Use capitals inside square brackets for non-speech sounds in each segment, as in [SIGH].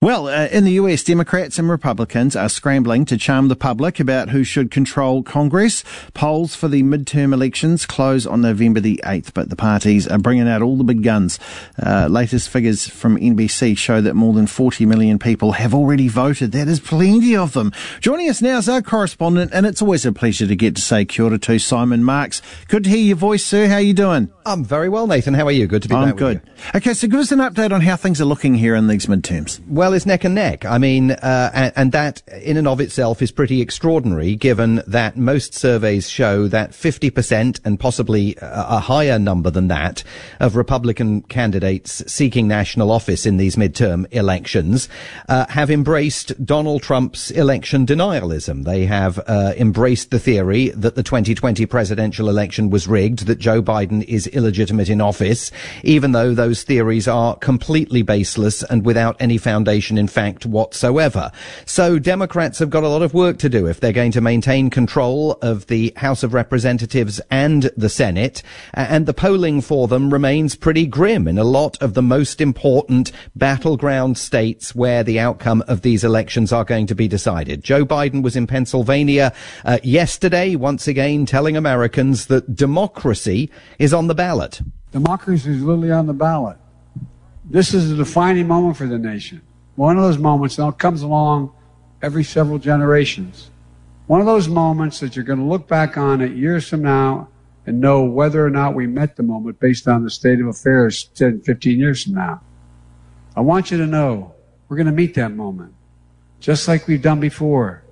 Well, uh, in the US, Democrats and Republicans are scrambling to charm the public about who should control Congress. Polls for the midterm elections close on November the 8th, but the parties are bringing out all the big guns. Uh, latest figures from NBC show that more than 40 million people have already voted. That is plenty of them. Joining us now is our correspondent, and it's always a pleasure to get to say kia ora to Simon Marks. Good to hear your voice, sir. How are you doing? I'm very well, Nathan. How are you? Good to be I'm back good. Okay, so give us an update on how things are looking here in these midterms. Well, it's neck and neck. I mean, uh, and, and, that in and of itself is pretty extraordinary given that most surveys show that 50% and possibly a, a higher number than that of Republican candidates seeking national office in these midterm elections uh, have embraced Donald Trump's election denialism. They have uh, embraced the theory that the 2020 presidential election was rigged, that Joe Biden is illegitimate in office, even though those theories are completely baseless and without any foundation in fact whatsoever. So Democrats have got a lot of work to do if they're going to maintain control of the House of Representatives and the Senate. And the polling for them remains pretty grim in a lot of the most important battleground states where the outcome of these elections are going to be decided. Joe Biden was in Pennsylvania uh, yesterday, once again telling Americans that democracy is on the ballot. Democracy is literally on the ballot. This is a defining moment for the nation. One of those moments that comes along every several generations. One of those moments that you're going to look back on it years from now and know whether or not we met the moment based on the state of affairs 10, 15 years from now. I want you to know we're going to meet that moment just like we've done before.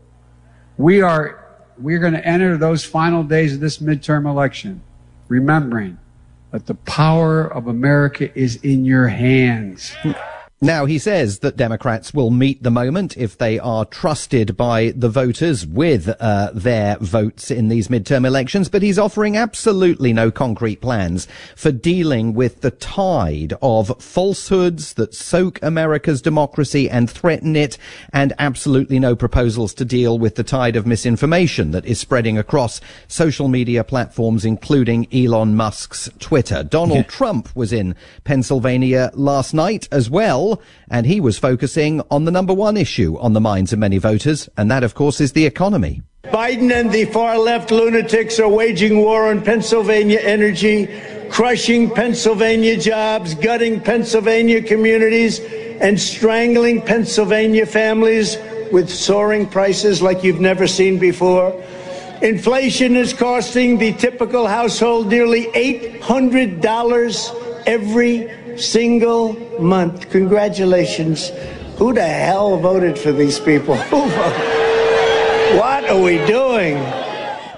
We are, we're going to enter those final days of this midterm election remembering that the power of America is in your hands. Now, he says that Democrats will meet the moment if they are trusted by the voters with uh, their votes in these midterm elections, but he's offering absolutely no concrete plans for dealing with the tide of falsehoods that soak America's democracy and threaten it, and absolutely no proposals to deal with the tide of misinformation that is spreading across social media platforms, including Elon Musk's Twitter. Donald yeah. Trump was in Pennsylvania last night as well and he was focusing on the number one issue on the minds of many voters, and that, of course, is the economy. Biden and the far left lunatics are waging war on Pennsylvania energy, crushing Pennsylvania jobs, gutting Pennsylvania communities, and strangling Pennsylvania families with soaring prices like you've never seen before. Inflation is costing the typical household nearly $800 every single month. Congratulations. Who the hell voted for these people? [LAUGHS] what are we doing?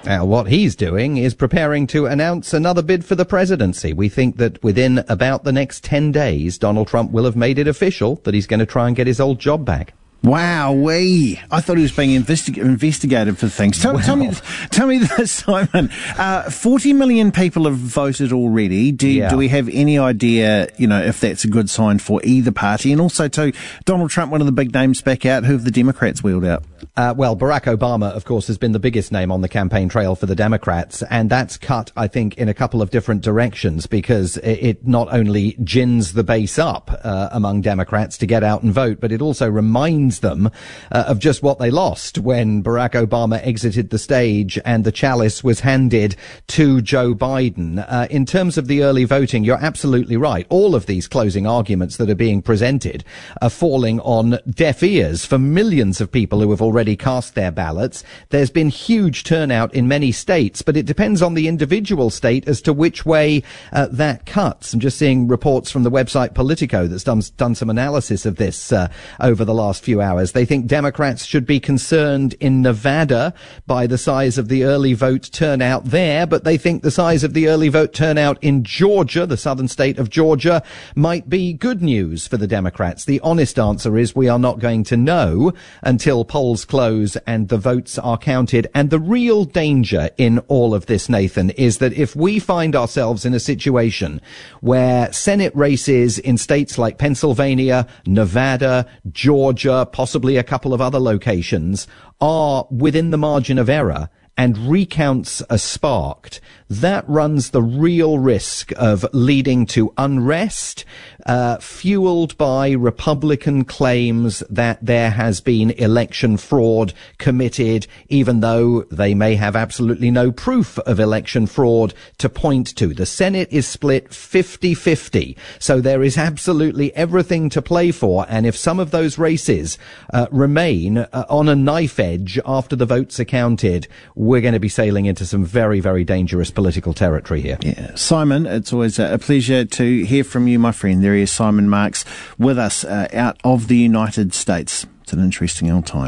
Now, what he's doing is preparing to announce another bid for the presidency. We think that within about the next 10 days, Donald Trump will have made it official that he's going to try and get his old job back. Wow, we! I thought he was being investig- investigated for things. Tell, well. tell, me, [LAUGHS] tell me this, Simon. Uh, Forty million people have voted already. Do, yeah. do we have any idea, you know, if that's a good sign for either party? And also, too, Donald Trump, one of the big names back out. Who have the Democrats wheeled out? Uh, well, Barack Obama, of course, has been the biggest name on the campaign trail for the Democrats, and that's cut, I think, in a couple of different directions because it, not only gins the base up uh, among Democrats to get out and vote, but it also reminds reminds them uh, of just what they lost when Barack Obama exited the stage and the chalice was handed to Joe Biden. Uh, in terms of the early voting, you're absolutely right. All of these closing arguments that are being presented are falling on deaf ears for millions of people who have already cast their ballots. There's been huge turnout in many states, but it depends on the individual state as to which way uh, that cuts. I'm just seeing reports from the website Politico that's done, done some analysis of this uh, over the last few hours. They think Democrats should be concerned in Nevada by the size of the early vote turnout there, but they think the size of the early vote turnout in Georgia, the southern state of Georgia, might be good news for the Democrats. The honest answer is we are not going to know until polls close and the votes are counted. And the real danger in all of this, Nathan, is that if we find ourselves in a situation where Senate races in states like Pennsylvania, Nevada, Georgia, possibly a couple of other locations, are within the margin of error and recounts are sparked, that runs the real risk of leading to unrest, uh, fueled by Republican claims that there has been election fraud committed, even though they may have absolutely no proof of election fraud to point to. The Senate is split 50-50. So there is absolutely everything to play for. And if some of those races uh, remain uh, on a knife edge after the votes are counted, we're going to be sailing into some very, very dangerous political territory here. Yeah. Simon, it's always a pleasure to hear from you, my friend. There is Simon Marks with us uh, out of the United States. It's an interesting old time.